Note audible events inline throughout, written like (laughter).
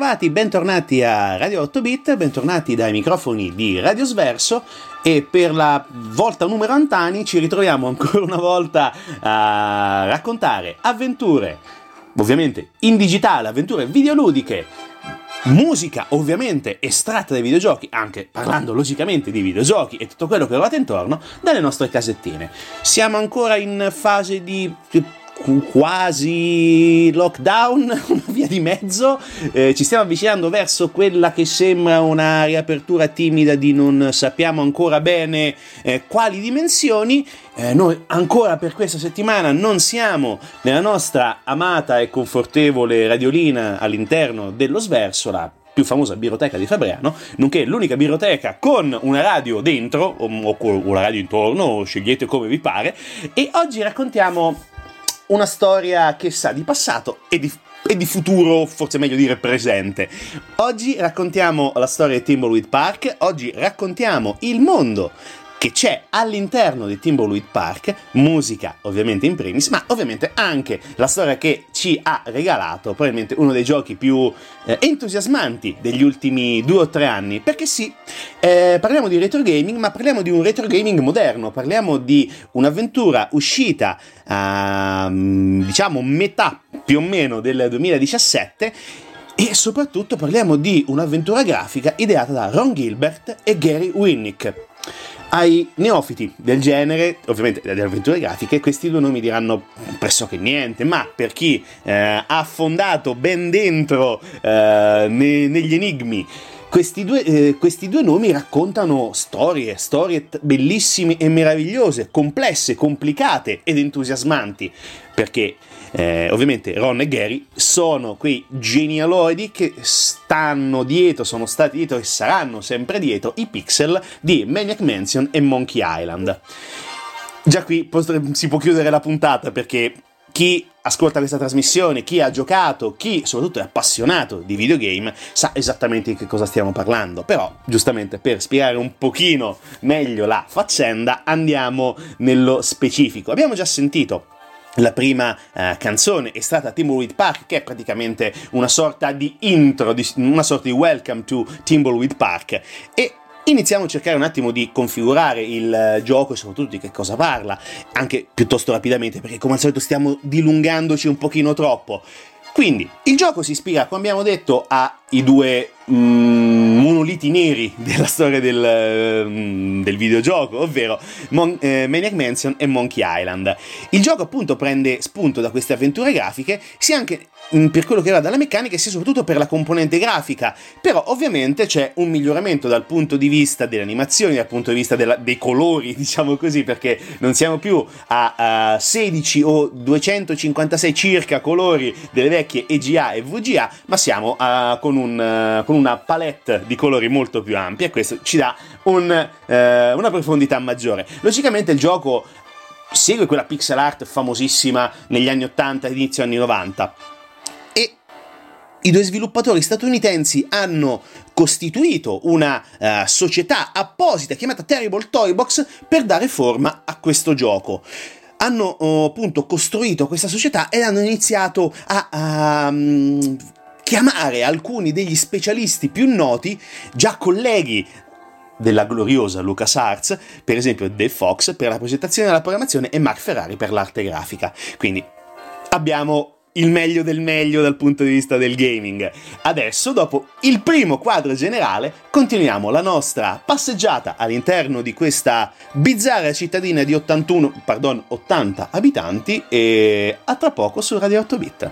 Bentrovati, bentornati a Radio 8 Bit, bentornati dai microfoni di Radio Sverso e per la volta numero antani ci ritroviamo ancora una volta a raccontare avventure, ovviamente in digitale, avventure videoludiche, musica ovviamente estratta dai videogiochi, anche parlando logicamente di videogiochi e tutto quello che ruota intorno, dalle nostre casettine. Siamo ancora in fase di quasi lockdown, (laughs) una via di mezzo, eh, ci stiamo avvicinando verso quella che sembra una riapertura timida di non sappiamo ancora bene eh, quali dimensioni. Eh, noi ancora per questa settimana non siamo nella nostra amata e confortevole radiolina all'interno dello Sverso, la più famosa biroteca di Fabriano, nonché l'unica biroteca con una radio dentro o, o una radio intorno, scegliete come vi pare, e oggi raccontiamo una storia che sa di passato e di, e di futuro, forse meglio dire presente. Oggi raccontiamo la storia di Timbleweed Park, oggi raccontiamo il mondo che c'è all'interno di Timbleweed Park, musica ovviamente in primis, ma ovviamente anche la storia che ci ha regalato probabilmente uno dei giochi più eh, entusiasmanti degli ultimi due o tre anni, perché sì, eh, parliamo di retro gaming, ma parliamo di un retro gaming moderno, parliamo di un'avventura uscita a diciamo metà più o meno del 2017 e soprattutto parliamo di un'avventura grafica ideata da Ron Gilbert e Gary Winnick. Ai neofiti del genere, ovviamente delle avventure grafiche, questi due nomi diranno pressoché niente, ma per chi eh, ha affondato ben dentro eh, ne, negli enigmi questi due, eh, questi due, nomi raccontano storie, storie bellissime e meravigliose, complesse, complicate ed entusiasmanti, perché eh, ovviamente Ron e Gary sono quei genialoidi che stanno dietro, sono stati dietro e saranno sempre dietro i pixel di Maniac Mansion e Monkey Island. Già qui si può chiudere la puntata perché chi ascolta questa trasmissione, chi ha giocato, chi soprattutto è appassionato di videogame, sa esattamente di che cosa stiamo parlando. Però, giustamente, per spiegare un pochino meglio la faccenda, andiamo nello specifico. Abbiamo già sentito la prima uh, canzone è stata Timbleweed Park, che è praticamente una sorta di intro, di, una sorta di welcome to Timbleweed Park. E iniziamo a cercare un attimo di configurare il eh, gioco e soprattutto di che cosa parla, anche piuttosto rapidamente, perché come al solito stiamo dilungandoci un pochino troppo. Quindi, il gioco si ispira, come abbiamo detto, ai due mm, monoliti neri della storia del, mm, del videogioco, ovvero Mon- eh, Maniac Mansion e Monkey Island. Il gioco appunto prende spunto da queste avventure grafiche, sia anche per quello che va dalla meccanica, sia soprattutto per la componente grafica, però ovviamente c'è un miglioramento dal punto di vista delle animazioni, dal punto di vista della, dei colori, (laughs) diciamo così, perché non siamo più a, a 16 o 256 circa colori delle vecchie EGA e VGA, ma siamo a, con, un, uh, con una palette di colori molto più ampia e questo ci dà un, eh, una profondità maggiore. Logicamente il gioco segue quella pixel art famosissima negli anni 80 e inizio anni 90 e i due sviluppatori statunitensi hanno costituito una uh, società apposita chiamata Terrible Toybox per dare forma a questo gioco hanno oh, appunto costruito questa società e hanno iniziato a, a um, chiamare alcuni degli specialisti più noti, già colleghi della gloriosa LucasArts, per esempio Dave Fox per la progettazione della programmazione e Mark Ferrari per l'arte grafica. Quindi abbiamo il meglio del meglio dal punto di vista del gaming. Adesso, dopo il primo quadro generale, continuiamo la nostra passeggiata all'interno di questa bizzarra cittadina di 81, pardon, 80 abitanti e a tra poco su Radio 8 Bit.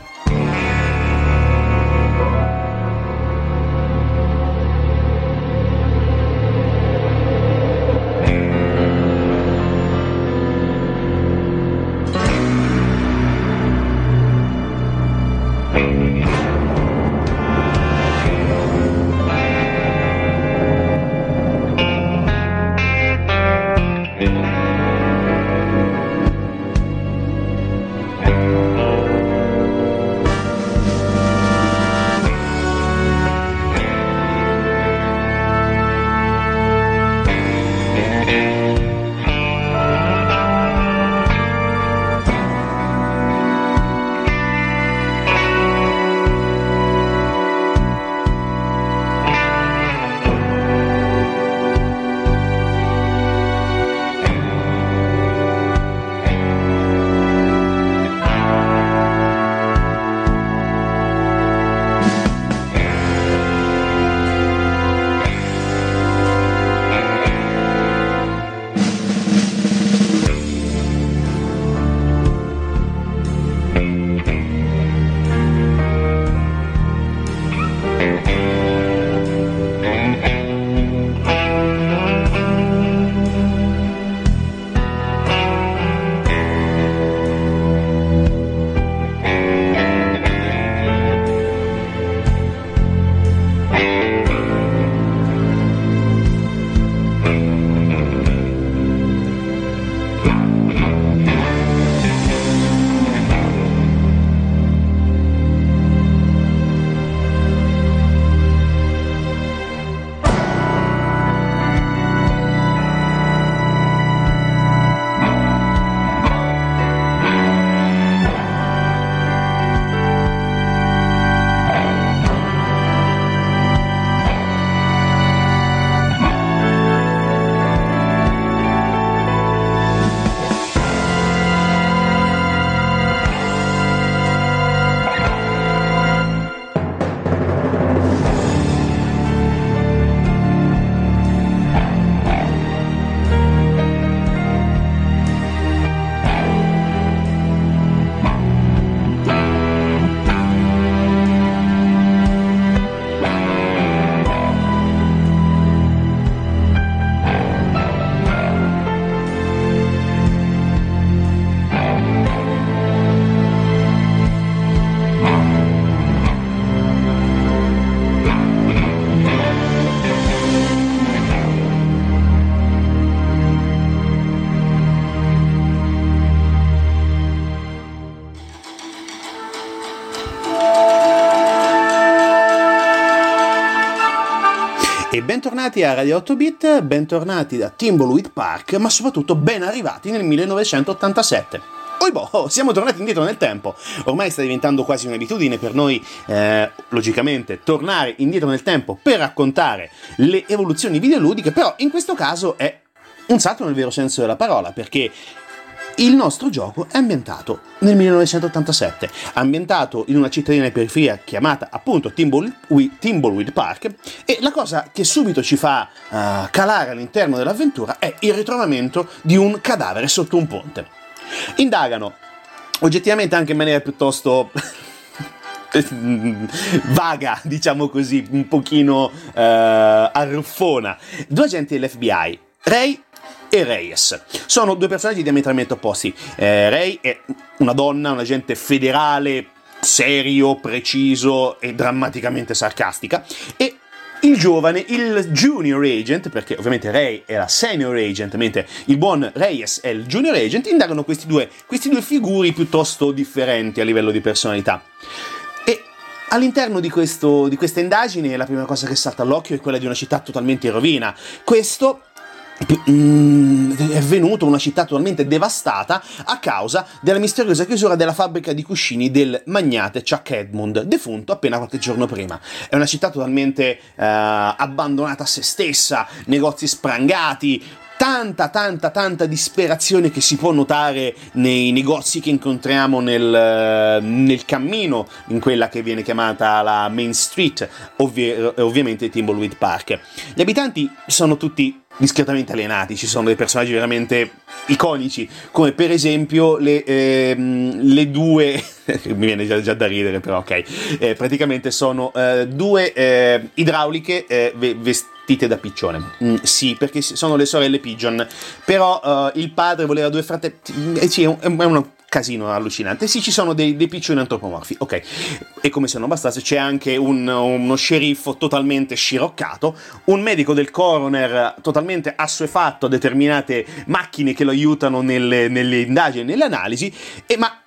Bentornati a Radio 8 Bit, bentornati da Timbleweed Park, ma soprattutto ben arrivati nel 1987. Oi boh, siamo tornati indietro nel tempo. Ormai sta diventando quasi un'abitudine per noi, eh, logicamente, tornare indietro nel tempo per raccontare le evoluzioni videoludiche, però in questo caso è un salto nel vero senso della parola, perché il nostro gioco è ambientato nel 1987, ambientato in una cittadina di periferia chiamata appunto Timbleweed Park e la cosa che subito ci fa uh, calare all'interno dell'avventura è il ritrovamento di un cadavere sotto un ponte. Indagano oggettivamente anche in maniera piuttosto (laughs) vaga, diciamo così, un pochino uh, arruffona, due agenti dell'FBI, Ray e Reyes. Sono due personaggi diametralmente opposti. Eh, Ray è una donna, un agente federale, serio, preciso e drammaticamente sarcastica, e il giovane, il junior agent, perché ovviamente Ray la senior agent, mentre il buon Reyes è il junior agent, indagano questi due, questi due figuri piuttosto differenti a livello di personalità. E all'interno di, questo, di questa indagine la prima cosa che salta all'occhio è quella di una città totalmente in rovina. Questo è venuto una città totalmente devastata a causa della misteriosa chiusura della fabbrica di cuscini del magnate Chuck Edmund, defunto appena qualche giorno prima. È una città totalmente uh, abbandonata a se stessa, negozi sprangati, tanta, tanta, tanta disperazione che si può notare nei negozi che incontriamo nel, nel cammino in quella che viene chiamata la Main Street, ovvi- ovviamente Timbleweed Park. Gli abitanti sono tutti discretamente alienati, ci sono dei personaggi veramente iconici, come per esempio le, ehm, le due, (laughs) mi viene già, già, da ridere però ok, eh, praticamente sono eh, due eh, idrauliche eh, vestite da piccione, mm, sì perché sono le sorelle Pigeon, però eh, il padre voleva due fratelli, eh, sì è, un, è uno casino allucinante. Sì, ci sono dei, dei piccioni antropomorfi, ok. E come se non bastasse, c'è anche un, uno sceriffo totalmente sciroccato, un medico del coroner totalmente assuefatto a determinate macchine che lo aiutano nelle, nelle indagini, nelle analisi, e, ma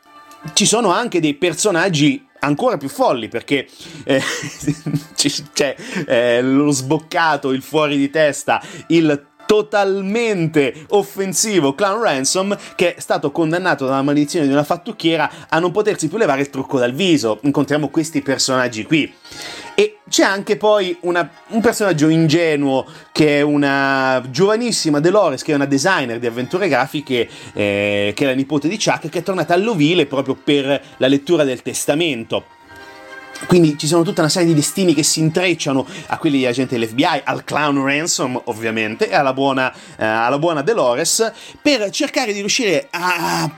ci sono anche dei personaggi ancora più folli perché eh, (laughs) c'è eh, lo sboccato, il fuori di testa, il totalmente offensivo Clown Ransom che è stato condannato dalla maledizione di una fattucchiera a non potersi più levare il trucco dal viso. Incontriamo questi personaggi qui. E c'è anche poi una, un personaggio ingenuo che è una giovanissima Dolores, che è una designer di avventure grafiche, eh, che è la nipote di Chuck, che è tornata all'ovile proprio per la lettura del testamento quindi ci sono tutta una serie di destini che si intrecciano a quelli di agenti dell'FBI, al clown Ransom ovviamente e alla buona, eh, alla buona Dolores per cercare di riuscire a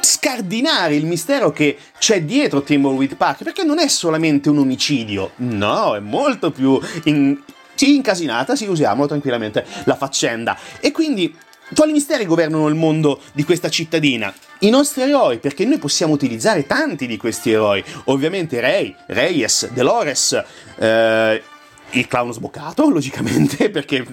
scardinare il mistero che c'è dietro Timbleweed Park perché non è solamente un omicidio, no, è molto più in, incasinata, sì, usiamo tranquillamente la faccenda. E quindi quali misteri governano il mondo di questa cittadina? I nostri eroi, perché noi possiamo utilizzare tanti di questi eroi. Ovviamente Ray, Reyes, Dolores, eh, il clown sboccato, (laughs) logicamente, perché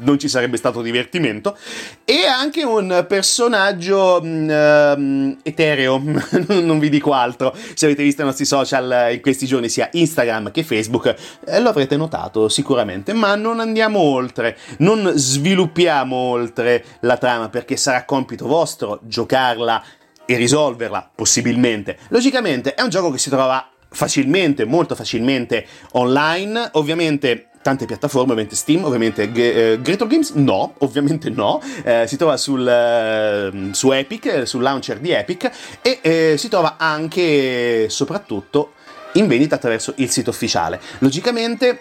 non ci sarebbe stato divertimento, e anche un personaggio um, etereo, (laughs) non vi dico altro, se avete visto i nostri social in questi giorni, sia Instagram che Facebook, eh, lo avrete notato sicuramente, ma non andiamo oltre, non sviluppiamo oltre la trama, perché sarà compito vostro giocarla e risolverla, possibilmente. Logicamente è un gioco che si trova facilmente, molto facilmente online. Ovviamente tante piattaforme, ovviamente Steam, ovviamente G- uh, Greater Games, no, (laughs) ovviamente no, eh, si trova sul, uh, su Epic, sul launcher di Epic e eh, si trova anche soprattutto in vendita attraverso il sito ufficiale. Logicamente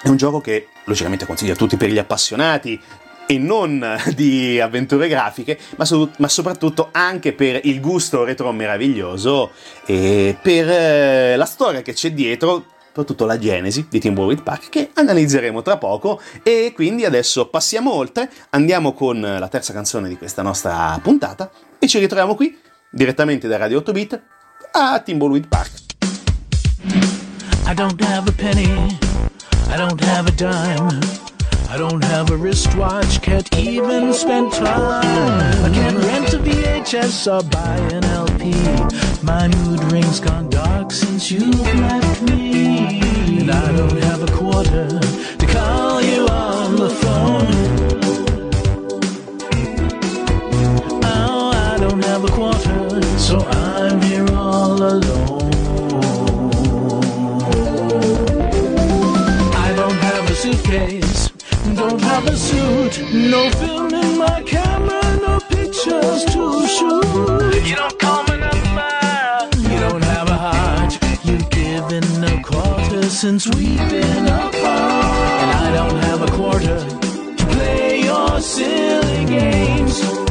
è un gioco che logicamente consiglio a tutti per gli appassionati e non di avventure grafiche, ma, so- ma, soprattutto anche per il gusto retro meraviglioso e per eh, la storia che c'è dietro, soprattutto la genesi di Team Warwick Park, che analizzeremo tra poco. E quindi adesso passiamo oltre, andiamo con la terza canzone di questa nostra puntata e ci ritroviamo qui, direttamente da Radio 8 Bit, a Timbleweed Park. I don't have a penny, I don't have a dime. I don't have a wristwatch, can't even spend time. I can't rent a VHS or buy an LP. My mood ring's gone dark since you've left me. And I don't have a quarter to call you on the phone. Have a suit, no film in my camera, no pictures to shoot. You don't call me number, you don't have a heart, you've given a quarter since we've been apart, and I don't have a quarter to play your silly games.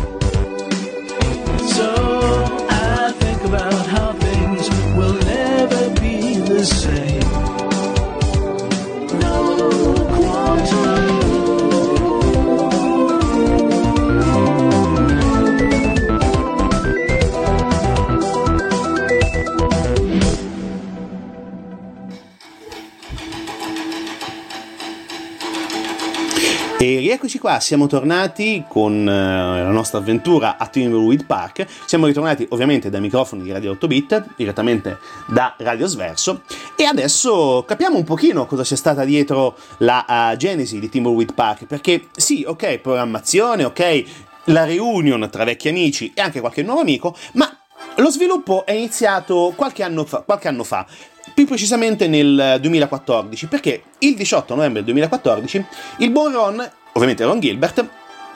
Rieccoci qua, siamo tornati con eh, la nostra avventura a Timberwood Park. Siamo ritornati ovviamente dai microfoni di Radio 8 Bit, direttamente da Radio Sverso. E adesso capiamo un pochino cosa c'è stata dietro la uh, genesi di Timberwood Park. Perché sì, ok, programmazione, ok, la reunion tra vecchi amici e anche qualche nuovo amico, ma lo sviluppo è iniziato qualche anno fa, qualche anno fa più precisamente nel 2014, perché il 18 novembre 2014 il buon Ron, ovviamente Ron Gilbert,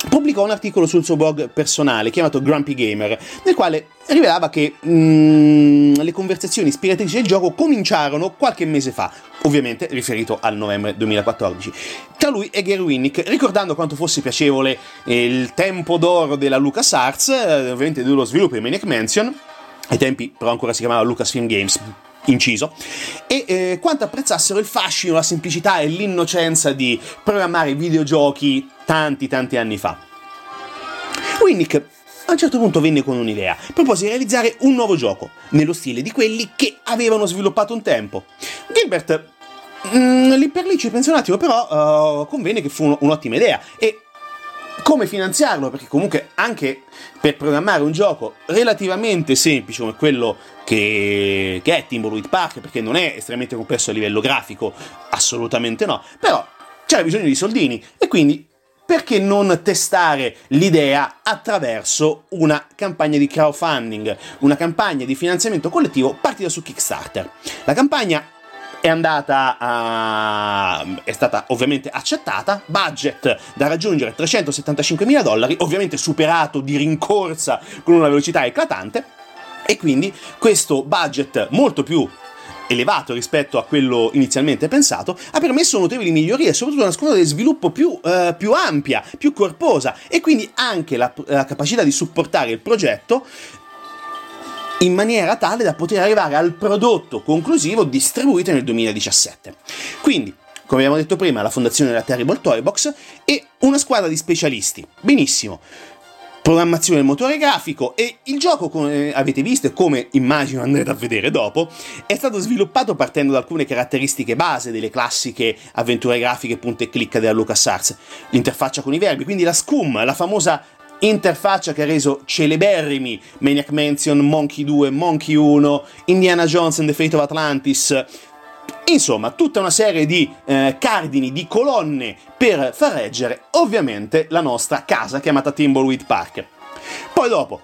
pubblicò un articolo sul suo blog personale chiamato Grumpy Gamer, nel quale rivelava che mm, le conversazioni ispiratrici del gioco cominciarono qualche mese fa, ovviamente riferito al novembre 2014, tra lui e Gary Winnick, ricordando quanto fosse piacevole eh, il tempo d'oro della LucasArts, eh, ovviamente dello sviluppo di Maniac Mansion, ai tempi però ancora si chiamava Lucasfilm Games, inciso, e eh, quanto apprezzassero il fascino, la semplicità e l'innocenza di programmare videogiochi tanti tanti anni fa. Winnick a un certo punto venne con un'idea, propose di realizzare un nuovo gioco, nello stile di quelli che avevano sviluppato un tempo. Gilbert, mm, lì per lì ci pensò un attimo, però uh, convenne che fu un'ottima idea, e come finanziarlo, perché comunque anche per programmare un gioco relativamente semplice come quello che, che è Timberwood Park, perché non è estremamente complesso a livello grafico, assolutamente no, però c'era bisogno di soldini e quindi perché non testare l'idea attraverso una campagna di crowdfunding, una campagna di finanziamento collettivo partita su Kickstarter. La campagna è andata a... è stata ovviamente accettata, budget da raggiungere 375 mila dollari, ovviamente superato di rincorsa con una velocità eclatante, e quindi questo budget molto più elevato rispetto a quello inizialmente pensato, ha permesso notevoli migliorie, soprattutto una scuola di sviluppo più, eh, più ampia, più corposa. E quindi anche la, la capacità di supportare il progetto in maniera tale da poter arrivare al prodotto conclusivo distribuito nel 2017. Quindi, come abbiamo detto prima, la fondazione della Terrible Toy Box e una squadra di specialisti. Benissimo. Programmazione del motore grafico e il gioco, come avete visto e come immagino andrete a vedere dopo, è stato sviluppato partendo da alcune caratteristiche base delle classiche avventure grafiche punto e clicca della LucasArts. L'interfaccia con i verbi, quindi la SCUM, la famosa interfaccia che ha reso celeberrimi Maniac Mansion, Monkey 2, Monkey 1, Indiana Jones and the Fate of Atlantis. Insomma, tutta una serie di eh, cardini, di colonne per far reggere ovviamente la nostra casa chiamata Timbleweed Park. Poi dopo,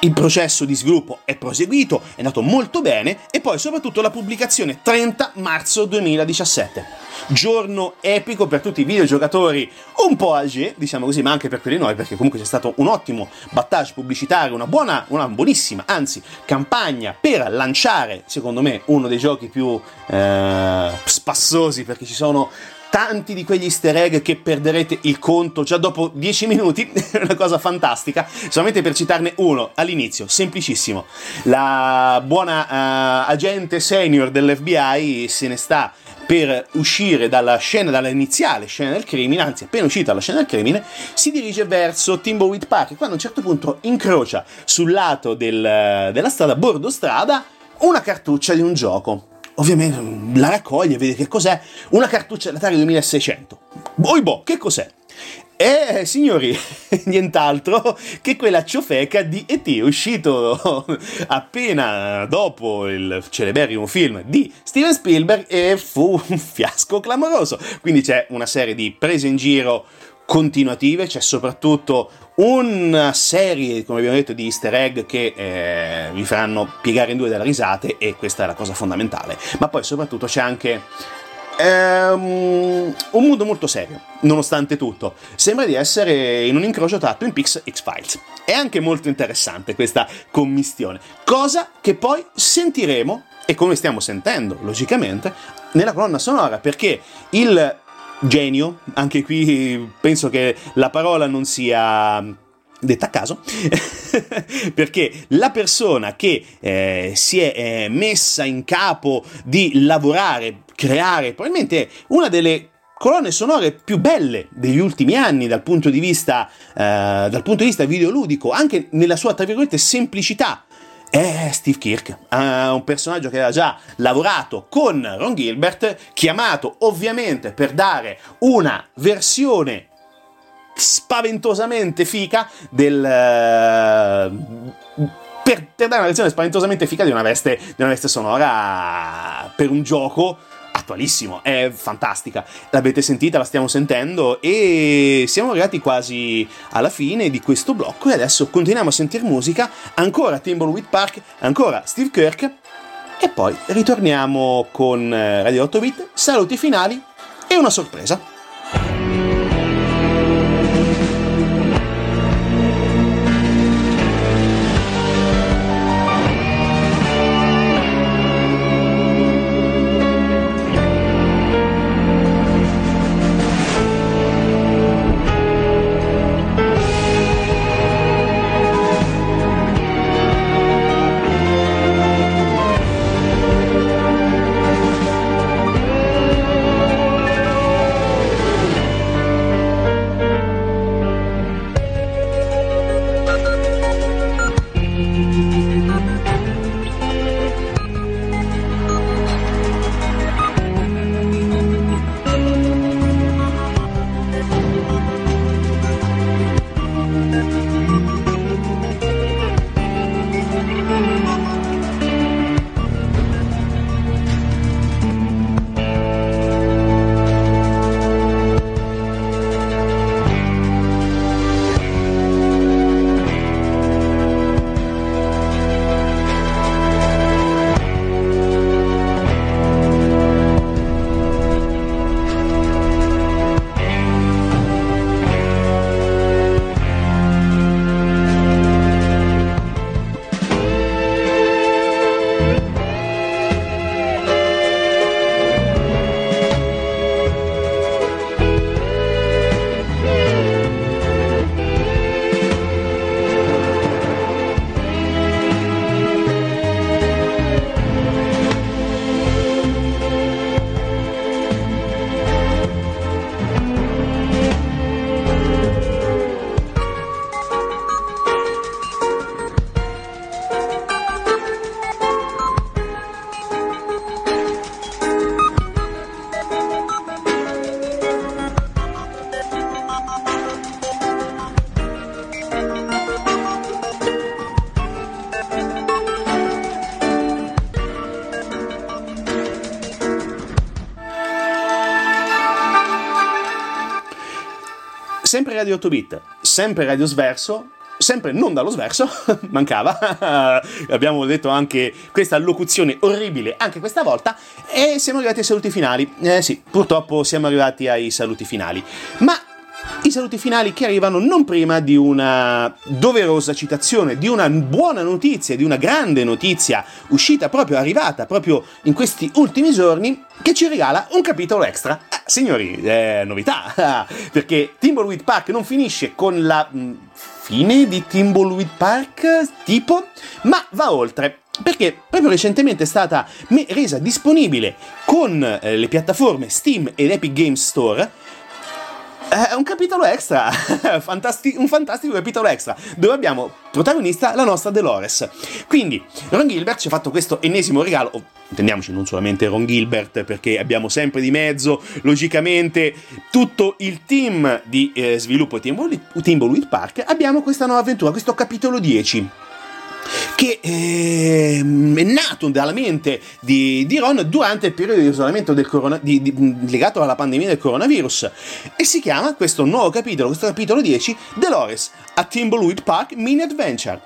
il processo di sviluppo è proseguito, è andato molto bene e poi soprattutto la pubblicazione 30 marzo 2017. Giorno epico per tutti i videogiocatori un po' âgé, diciamo così, ma anche per quelli noi, perché comunque c'è stato un ottimo battage pubblicitario, una buona, una buonissima, anzi, campagna per lanciare, secondo me, uno dei giochi più eh, spassosi, perché ci sono tanti di quegli easter egg che perderete il conto già dopo 10 minuti, (laughs) è una cosa fantastica, solamente per citarne uno all'inizio, semplicissimo. La buona uh, agente senior dell'FBI se ne sta per uscire dalla scena, dall'iniziale scena del crimine, anzi appena uscita dalla scena del crimine, si dirige verso Timbleweed Park quando a un certo punto incrocia sul lato del, della strada, bordo strada, una cartuccia di un gioco ovviamente la raccoglie, vede che cos'è, una cartuccia Atari 2600. Oi boh, che cos'è? E signori, (laughs) nient'altro che quella ciofeca di E.T. uscito (laughs) appena dopo il celeberrimo film di Steven Spielberg e fu un fiasco clamoroso. Quindi c'è una serie di prese in giro continuative, c'è soprattutto una serie, come abbiamo detto, di easter egg che eh, vi faranno piegare in due dalle risate e questa è la cosa fondamentale. Ma poi soprattutto c'è anche ehm, un mondo molto serio, nonostante tutto. Sembra di essere in un incrocio tra Twin Peaks e X-Files. È anche molto interessante questa commistione, cosa che poi sentiremo e come stiamo sentendo, logicamente, nella colonna sonora, perché il genio, anche qui penso che la parola non sia detta a caso, (laughs) perché la persona che eh, si è eh, messa in capo di lavorare, creare, probabilmente una delle colonne sonore più belle degli ultimi anni dal punto di vista, eh, dal punto di vista videoludico, anche nella sua, tra virgolette, semplicità è Steve Kirk, un personaggio che aveva già lavorato con Ron Gilbert, chiamato ovviamente per dare una versione spaventosamente fica del... Per, per, dare una versione spaventosamente fica di una veste, di una veste sonora per un gioco attualissimo, è fantastica. L'avete sentita, la stiamo sentendo e siamo arrivati quasi alla fine di questo blocco e adesso continuiamo a sentire musica, ancora Timbleweed Park, ancora Steve Kirk e poi ritorniamo con eh, Radio 8 Bit, saluti finali e una sorpresa. Sempre Radio 8 bit, sempre Radio Sverso, sempre non dallo sverso, (laughs) mancava, (laughs) abbiamo detto anche questa locuzione orribile anche questa volta, e siamo arrivati ai saluti finali. Eh sì, purtroppo siamo arrivati ai saluti finali. Ma i saluti finali che arrivano non prima di una doverosa citazione, di una buona notizia, di una grande notizia uscita proprio, arrivata proprio in questi ultimi giorni, che ci regala un capitolo extra. Eh, signori, è novità, (laughs) perché Timbleweed Park non finisce con la mm, fine di Timbleweed Park, tipo, ma va oltre perché proprio recentemente è stata resa disponibile con eh, le piattaforme Steam ed Epic Games Store è un capitolo extra, (laughs) Fantasti- un fantastico capitolo extra, dove abbiamo protagonista la nostra Dolores. Quindi, Ron Gilbert ci ha fatto questo ennesimo regalo, intendiamoci non solamente Ron Gilbert, perché abbiamo sempre di mezzo, logicamente, tutto il team di eh, sviluppo Timbleweed Park, abbiamo questa nuova avventura, questo capitolo 10 che eh, è nato dalla mente di, di, Ron durante il periodo di isolamento corona, di, di, legato alla pandemia del coronavirus. E si chiama questo nuovo capitolo, questo capitolo 10, Dolores a Timbleweed Park Mini Adventure.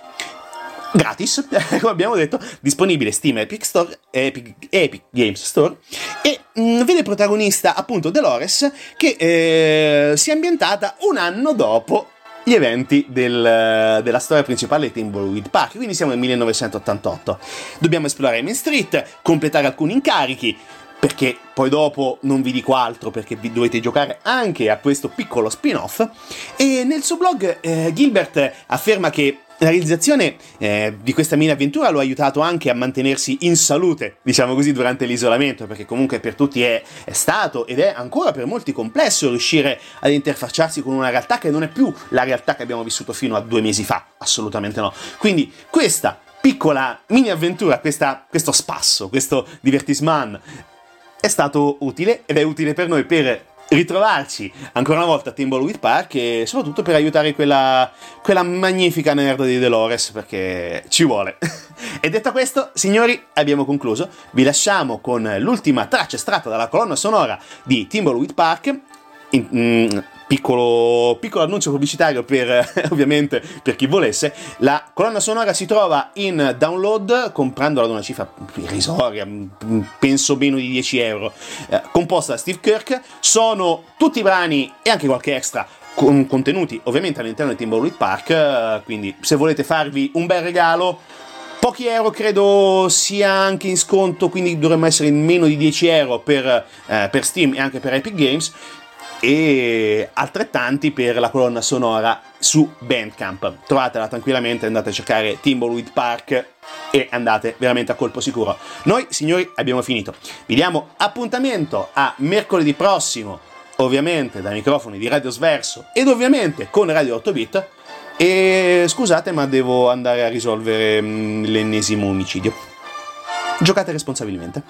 Gratis, (laughs) come abbiamo detto, disponibile Steam Epic, Store, Epic, Epic Games Store. E mh, mm, vede protagonista appunto Dolores che eh, si è ambientata un anno dopo gli eventi del, della storia principale di Timbleweed Park, quindi siamo nel 1988. Dobbiamo esplorare Main Street, completare alcuni incarichi, perché poi dopo non vi dico altro perché vi dovete giocare anche a questo piccolo spin-off e nel suo blog eh, Gilbert afferma che la realizzazione eh, di questa mini avventura lo ha aiutato anche a mantenersi in salute, diciamo così, durante l'isolamento, perché comunque per tutti è, è, stato ed è ancora per molti complesso riuscire ad interfacciarsi con una realtà che non è più la realtà che abbiamo vissuto fino a due mesi fa, assolutamente no. Quindi questa piccola mini avventura, questa, questo spasso, questo divertissement è stato utile ed è utile per noi per ritrovarci ancora una volta a Timbleweed Park e soprattutto per aiutare quella, quella magnifica nerd di Dolores perché ci vuole. (laughs) e detto questo, signori, abbiamo concluso. Vi lasciamo con l'ultima traccia estratta dalla colonna sonora di Timbleweed Park. In, mm, Piccolo, piccolo, annuncio pubblicitario per (laughs) ovviamente per chi volesse. La colonna sonora si trova in download comprandola ad una cifra irrisoria, penso meno di 10 euro, eh, composta da Steve Kirk. Sono tutti i brani e anche qualche extra con contenuti ovviamente all'interno di Timberwolf Park. Eh, quindi se volete farvi un bel regalo. Pochi euro credo sia anche in sconto, quindi dovremmo essere in meno di 10 euro per, eh, per Steam e anche per Epic Games e altrettanti per la colonna sonora su Bandcamp. Trovatela tranquillamente, andate a cercare Timbleweed Park e andate veramente a colpo sicuro. Noi, signori, abbiamo finito. Vi diamo appuntamento a mercoledì prossimo, ovviamente dai microfoni di Radio Sverso ed ovviamente con Radio 8 Bit. E scusate, ma devo andare a risolvere mm, l'ennesimo omicidio. Giocate responsabilmente.